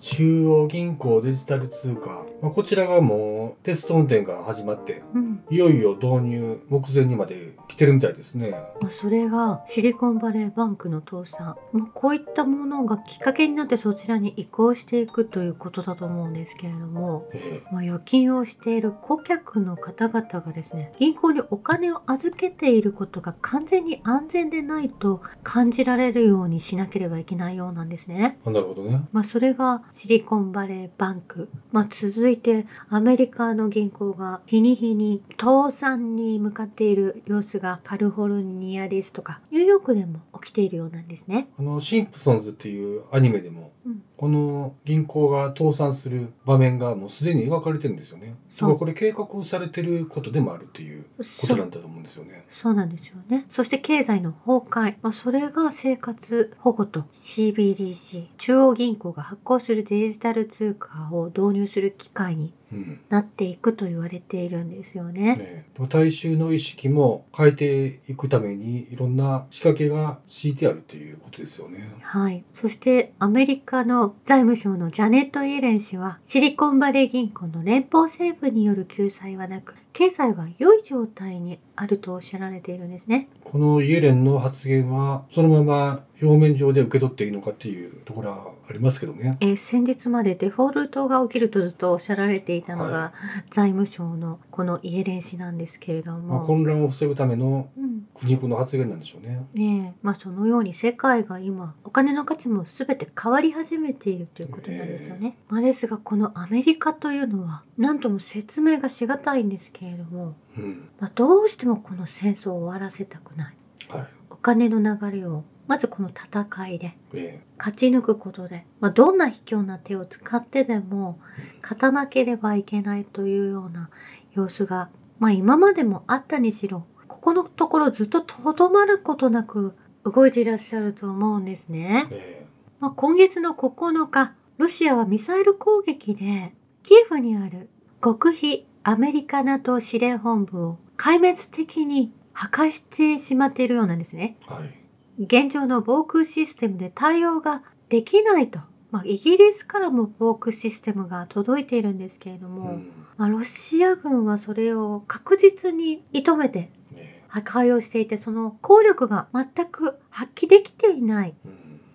中央銀行デジタル通貨、まあ、こちらがもうテスト運転が始まってうん。いよいよ導入目前にまで来てるみたいですね。まあそれがシリコンバレーバンクの倒産、まあ、こういったものがきっかけになってそちらに移行していくということだと思うんですけれども、えまあ、預金をしている顧客の方々がですね銀行にお金を預けていることが完全に安全でないと感じられるようにしなければいけないようなんですね。あなるほどね。まあ、それがシリコンバレーバンク、まあ、続いてアメリカの銀行が日に日に倒産に向かっている様子がカルフォルニアですとかニューヨークでも起きているようなんですね。あのシンプソンズっていうアニメでも、うんこの銀行が倒産する場面がもうすでに描かれてるんですよね。そうだからこれ計画されてることでもあるっていうことなんだと思うんですよね。そうなんですよね。そして経済の崩壊。まあ、それが生活保護と CBDC、中央銀行が発行するデジタル通貨を導入する機会にうんなっていくと言われているんですよね。ね、大衆の意識も変えていくためにいろんな仕掛けが敷いてあるっていうことですよね。はい。そしてアメリカの財務省のジャネット・イエレン氏はシリコンバレー銀行の連邦政府による救済はなく、経済は良い状態にあるとおっしゃられているんですね。このイエレンの発言はそのまま表面上で受け取っていいのかっていうところはありますけどね。えー先日までデフォルトが起きるとずっとおっしゃられていたのが、は財務省のこのイエレン氏なんですけれどまあ、も、混乱を防ぐためのうん苦肉の発言なんでしょうね。ねえまあ、そのように世界が今お金の価値も全て変わり始めているということなんですよね。まあ、ですがこのアメリカというのは何とも説明がしがたいんですけれども、うん。まあ、どうしてもこの戦争を終わらせたくないはい。お金の流れをまずこの戦いでえ勝ち抜くことで、まあ、どんな卑怯な手を使ってでも勝たなければいけないというような様子が、まあ、今までもあったにしろここのところずっととどまることなく動いていらっしゃると思うんですねえ。えまあ、今月の9日ロシアはミサイル攻撃でキエフにある極秘アメリカ NATO 司令本部を壊滅的に破壊してしまっているようなんですね。はい。現状の防空システムで対応ができないと、まあ、イギリスからも防空システムが届いているんですけれどうも、ん。まあ、ロシア軍はそれを確実に射止めてえ破壊をしていてその効力が全く発揮できていない。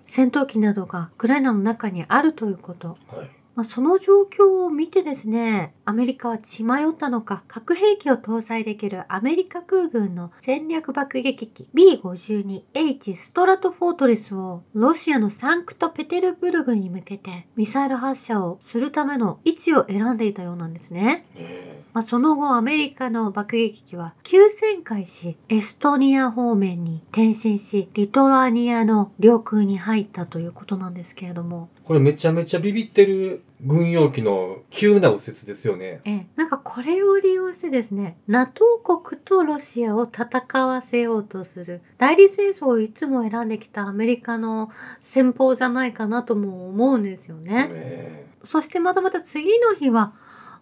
戦闘機などがウクライナの中にあるということ、はい。まあ、その状況を見てですねアメリカは血迷ったのか核兵器を搭載できるアメリカ空軍の戦略爆撃機 B52H ストラトフォートレスをロシアのサンクトペテルブルグに向けてミサイル発射をするための位置を選んでいたようなんですね。えまあ、その後アメリカの爆撃機は急旋回しエストニア方面に転進しリトアニアの領空に入ったということなんですけれどもえこれめちゃめちゃビビってる軍用機の急な右折ですよね。ええ、なんかこれを利用してですね NATO 国とロシアを戦わせようとする代理戦争をいつも選んできたアメリカの戦法じゃないかなとも思うんですよね。えそしてまたまた次の日は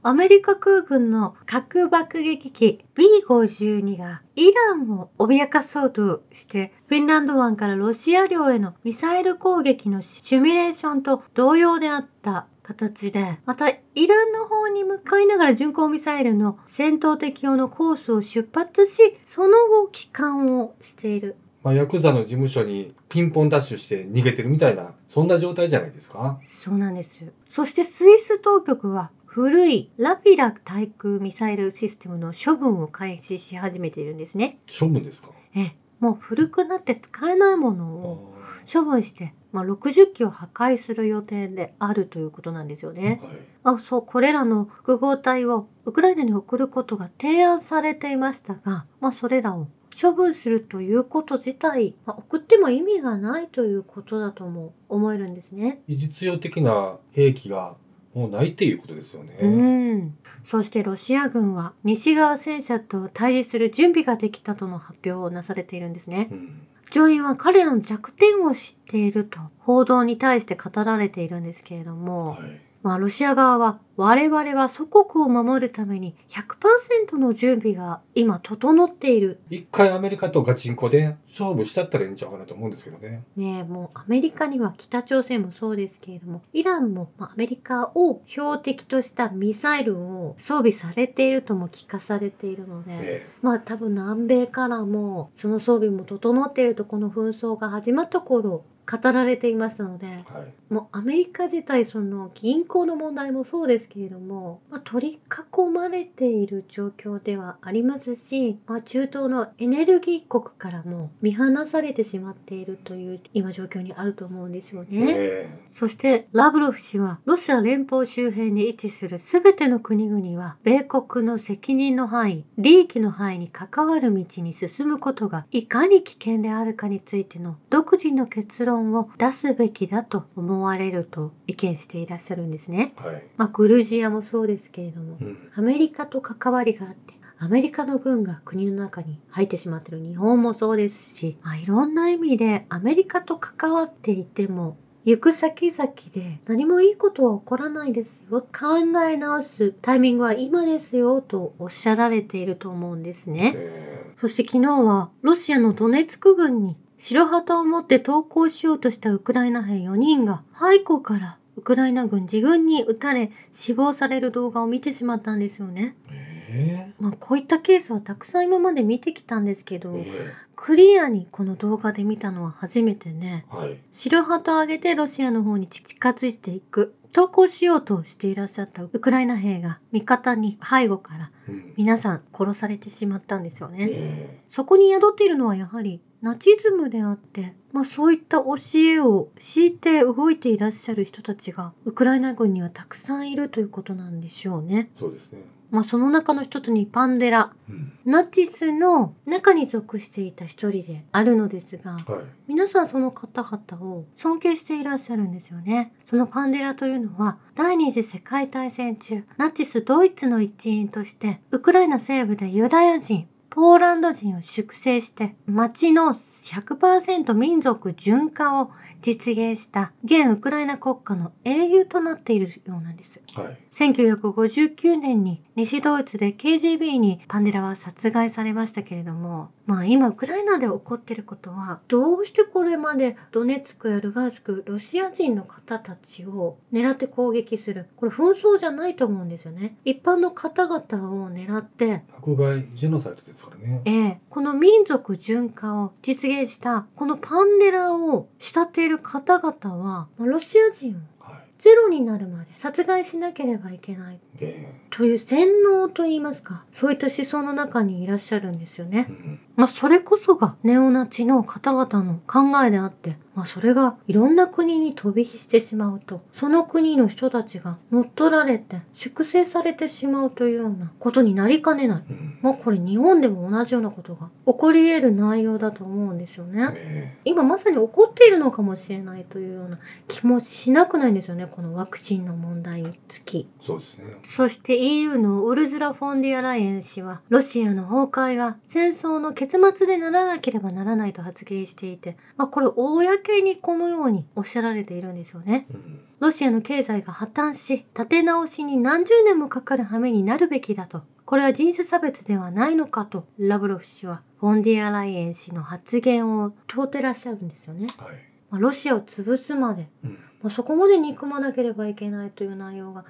アメリカ空軍の核爆撃機 B52 がイランを脅かそうとしてフィンランド湾からロシア領へのミサイル攻撃のシミュレーションと同様であった形でまたイランの方に向かいながら巡航ミサイルの戦闘的用のコースを出発しその後帰還をしているまあ、ヤクザの事務所にピンポンダッシュして逃げてるみたいな、そんな状態じゃないですか？そうなんです。そしてスイス当局は古いラピラ対空ミサイルシステムの処分を開始し始めているんですね。処分ですか？ええ、もう古くなって使えないものあを処分して、まあ、60機を破壊する予定であるということなんですよね。はい。あそうこれらの複合体をウクライナに送ることが提案されていましたが、まあ、それらを処分するということ自体、まあ、送っても意味がないということだとも思えるんですね。実用的な兵器がもうないっていうことですよね。うん。そしてロシア軍は西側戦車と対峙する準備ができたとの発表をなされているんですね。うん。上院は彼らの弱点を知っていると報道に対して語られているんですけれども、はい。まあ、ロシア側は我々は祖国を守るために100%の準備が今整っている。一回アメリカとガチンコで勝負しちゃったらいいんちゃうかなと思うんですけどね。ねえ、もうアメリカには北朝鮮もそうですけれども、イランも、まあ、アメリカを標的としたミサイルを装備されているとも聞かされているので、えまあ多分南米からもその装備も整っているとこの紛争が始まった頃語られていましたので、えはい。もうアメリカ自体その銀行の問題もそうですけれども、まあ、取り囲まれている状況ではありますし、まあ、中東のエネルギー国からも見放されてしまっているという今状況にあると思うんですよね。えそしてラブロフ氏はロシア連邦周辺に位置する全ての国々は米国の責任の範囲、利益の範囲に関わる道に進むことがいかに危険であるかについての独自の結論を出すべきだと思われると意見していらっしゃるんですね。えはい。まあ、グルジアもそうですけれどもう、ん。アメリカと関わりがあって、アメリカの軍が国の中に入ってしまっている日本もそうですし、まあ、いろんな意味でアメリカと関わっていても、行く先々で何もいいことは起こらないですよ。考え直すタイミングは今ですよとおっしゃられていると思うんですね。えそして昨日はロシアのドネツク軍に白旗を持って投降しようとしたウクライナ兵4人が背後からウクライナ軍自軍に撃たれ死亡される動画を見てしまったんですよね。ええまあこういったケースはたくさん今まで見てきたんですけど、ええクリアにこの動画で見たのは初めてね。はい。白旗を上げてロシアの方に近づいていく。投降しようとしていらっしゃったウクライナ兵が味方に背後からうん。皆さん殺されてしまったんですよね。えそこに宿っているのはやはりナチズムであって、まあそういった教えを敷いて動いていらっしゃる人たちがウクライナ軍にはたくさんいるということなんでしょうね。えそうですね。まあその中の一つにパンデラ、うん。ナチスの中に属していた一人であるのですが、はい。皆さんその方々を尊敬していらっしゃるんですよね。そのパンデラというのは第二次世界大戦中ナチスドイツの一員としてウクライナ西部でユダヤ人ポーランド人を粛清して町の100%民族純化を実現した現ウクライナ国家の英雄となっているようなんです。はい。1959年に西ドイツで KGB にパンデラは殺害されましたけれども、まあ今ウクライナで起こっていることは、どうしてこれまでドネツクやルガンスク、ロシア人の方たちを狙って攻撃する。これ紛争じゃないと思うんですよね。一般の方々を狙って、迫害、ジェノサイドですからね。ええこの民族純化を実現した、このパンデラを慕っている方々は、まあロシア人をはい。ゼロになるまで殺害しなければいけない。えという洗脳といいますか、そういった思想の中にいらっしゃるんですよね。まあそれこそがネオナチの方々の考えであって、まあそれがいろんな国に飛び火してしまうと、その国の人たちが乗っ取られて粛清されてしまうというようなことになりかねない。うん。まあこれ日本でも同じようなことが起こり得る内容だと思うんですよね。え今まさに起こっているのかもしれないというような気もしなくないんですよね。このワクチンの問題につき。えそうですね。そして EU のウルズラ・フォンディアライエン氏は、ロシアの崩壊が戦争の結末でならなければならないと発言していて、まあこれ公にこのようにおっしゃられているんですよね。うん。ロシアの経済が破綻し、立て直しに何十年もかかる羽目になるべきだと。これは人種差別ではないのかと、ラブロフ氏は、フォンディアライエン氏の発言を問うてらっしゃるんですよね。はい。まあロシアを潰すまでうん。まあ、そこまで憎まなければいけないという内容が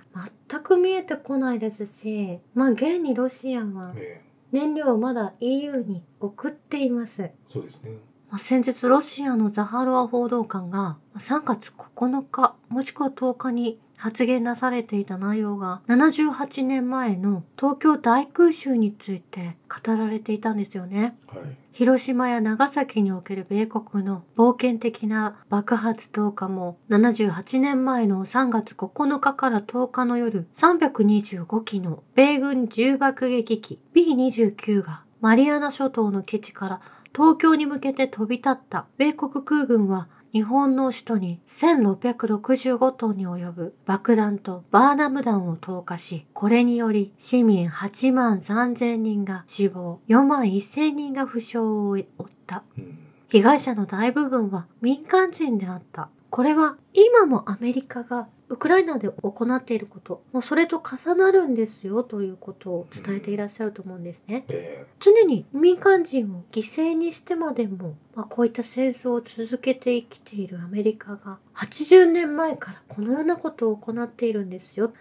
全く見えてこないですし、まあ現にロシアはええ燃料をまだ EU に送っています。そうですね。まあ、先日ロシアのザハロワ報道官がまあ3月9日もしくは10日に発言なされていた内容が78年前の東京大空襲について語られていたんですよね。はい。広島や長崎における米国の冒険的な爆発投下も78年前の3月9日から10日の夜325機の米軍重爆撃機 B29 がマリアナ諸島の基地から東京に向けて飛び立った米国空軍は日本の首都に1665トンに及ぶ爆弾とバーナム弾を投下し、これにより市民8万3000人が死亡、4万1000人が負傷を負った。うん。被害者の大部分は民間人であった。これは今もアメリカがウクライナで行っていること、もうそれと重なるんですよということを伝えていらっしゃると思うんですね。え常に民間人を犠牲にしてまでも、まあ、こういった戦争を続けて生きているアメリカが80年前からこのようなことを行っているんですよ。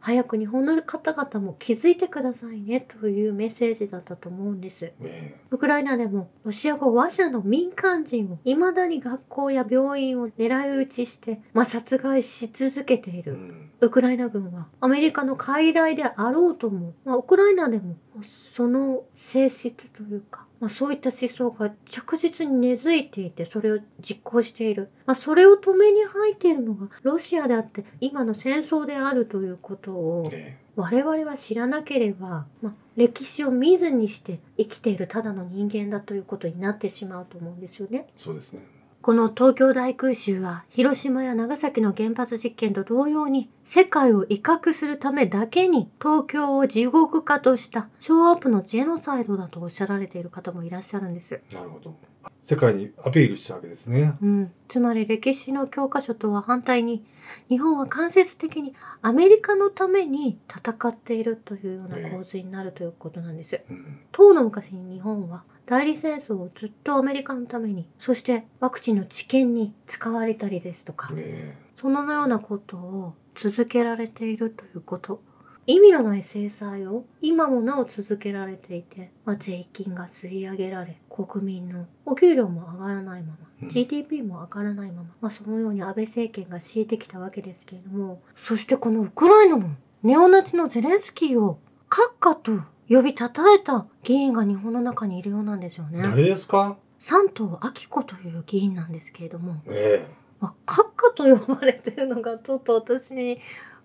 早く日本の方々も気づいてくださいねというメッセージだったと思うんです。ええウクライナでもロシア語話者の民間人を未だに学校や病院を狙い撃ちして、まあ、殺害し続けている。うんウクライナ軍はアメリカの傀儡であろうとも、まあ、ウクライナでもその性質というか、まあ、そういった思想が着実に根付いていてそれを実行している、まあ、それを止めに入っているのがロシアであって今の戦争であるということをえ我々は知らなければ、まあ、歴史を見ずにして生きているただの人間だということになってしまうと思うんですよね。えそうですね。この東京大空襲は広島や長崎の原発実験と同様に世界を威嚇するためだけに東京を地獄化としたショーアップのジェノサイドだとおっしゃられている方もいらっしゃるんです。なるほど。世界にアピールしたわけですね。うん、つまり歴史の教科書とは反対に日本は間接的にアメリカのために戦っているというような構図になるということなんです。うん当の昔に日本は代理戦争をずっとアメリカのためにそしてワクチンの治験に使われたりですとかえ。そのようなことを続けられているということ。意味のない制裁を今もなお続けられていて、まあ、税金が吸い上げられ国民のお給料も上がらないままうん。GDP も上がらないまま、まあ、そのように安倍政権が敷いてきたわけですけれどもそしてこのウクライナのネオナチのゼレンスキーを閣下と呼び称えた議員が日本の中にいるようなんですよね。え誰ですか？山東明子という議員なんですけれども、えまあ、閣下と呼ばれてるのがちょっと私に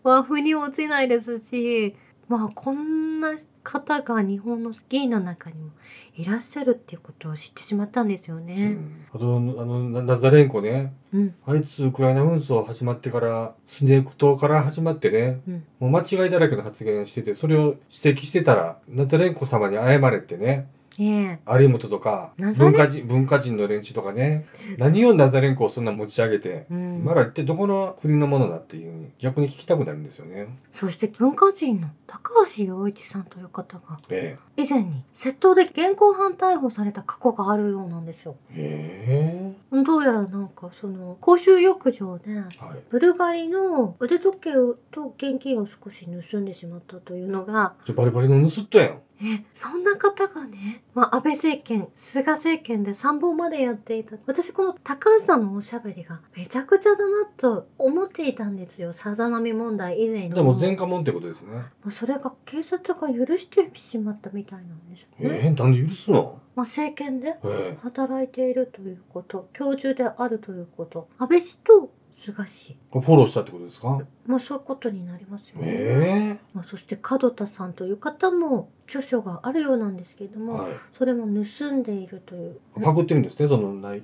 は腑に落ちないですし、まあこんな方が日本の議員の中にもいらっしゃるっていうことを知ってしまったんですよえね。うん。あとあのナナザレンコね。うん、あいつウクライナ紛争始まってからスネーク島から始まってね、うん。もう間違いだらけの発言をしててそれを指摘してたらナザレンコ様に謝れってね。ええ有本とか文化人文化人の連中とかね何をナザレンコをそんな持ち上げて、うんまだ一体どこの国のものだっていう逆に聞きたくなるんですよね。そして文化人の高橋洋一さんという方がえ以前に窃盗で現行犯逮捕された過去があるようなんですよ。ええどうやらなんかその公衆浴場でえはい。ブルガリの腕時計をと現金を少し盗んでしまったというのがじゃバリバリの盗っ人やん。えそんな方がね、まあ、安倍政権菅政権で参謀までやっていた。私この高橋さんのおしゃべりがめちゃくちゃだなと思っていたんですよ。さざ波問題以前に。でも前科者ってことですね。まあそれが警察が許してしまったみたいなんですよね、ええなんで許すの？まあ、政権でえ。働いているということ教授であるということ。安倍氏と菅氏えフォローしたってことですか？まあそういうことになりますよね。えまあ、そして門田さんという方も著書があるようなんですけれども、えはい。それも盗んでいるという。パクってるんですね、そのない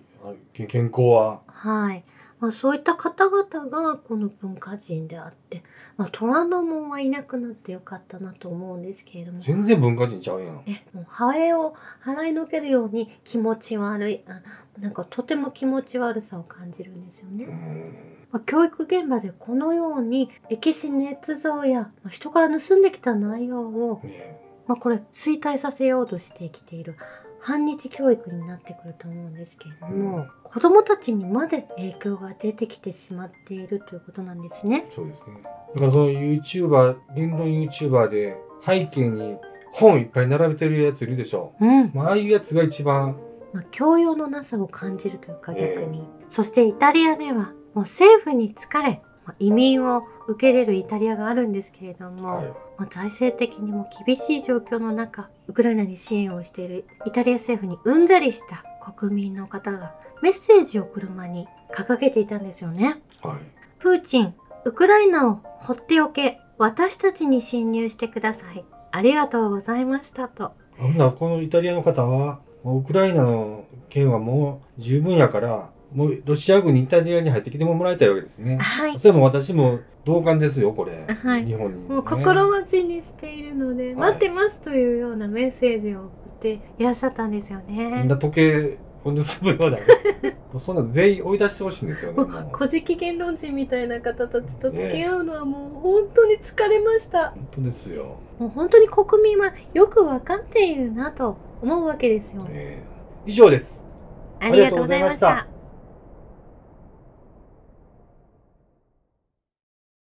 健康は。はい。まあ、そういった方々がこの文化人であって、まあ、虎ノ門はいなくなってよかったなと思うんですけれども。全然文化人ちゃうやん。えもうハエを払いのけるように気持ち悪いあなんかとても気持ち悪さを感じるんですよね。うんまあ、教育現場でこのように歴史捏造やまあ人から盗んできた内容を、ねまあ、これ衰退させようとしてきている反日教育になってくると思うんですけれども、うん子どもたちにまで影響が出てきてしまっているということなんですね。そうですね。だからその YouTuber、言論 YouTuber で背景に本いっぱい並べてるやついるでしょ。うんまあああいうやつが一番、まあ、教養のなさを感じるというかええ逆に、そしてイタリアではもう政府に疲れ、まあ移民を受け入れるイタリアがあるんですけれども、はい。まあ、財政的にも厳しい状況の中ウクライナに支援をしているイタリア政府にうんざりした国民の方がメッセージを車に掲げていたんですよね。はい。プーチン、ウクライナを放っておけ、私たちに侵入してください。ありがとうございましたと。ならこのイタリアの方は、もうウクライナの件はもう十分やから、もうロシア軍にイタリアに入ってきてもらいたいわけですね。はい。それも私も同感ですよ、これ。はい日本に、ね。もう心待ちにしているので、はい待ってますというようなメッセージを送っていらっしゃったんですよねみん。な時計ほんですぶようだけ。もうそんなの全員追い出してほしいんですよね。古事記言論人みたいな方たちと付き合うのはもう本当に疲れました。本当ですよ。もう本当に国民はよくわかっているなと思うわけですよ。えー以上です。ありがとうございました。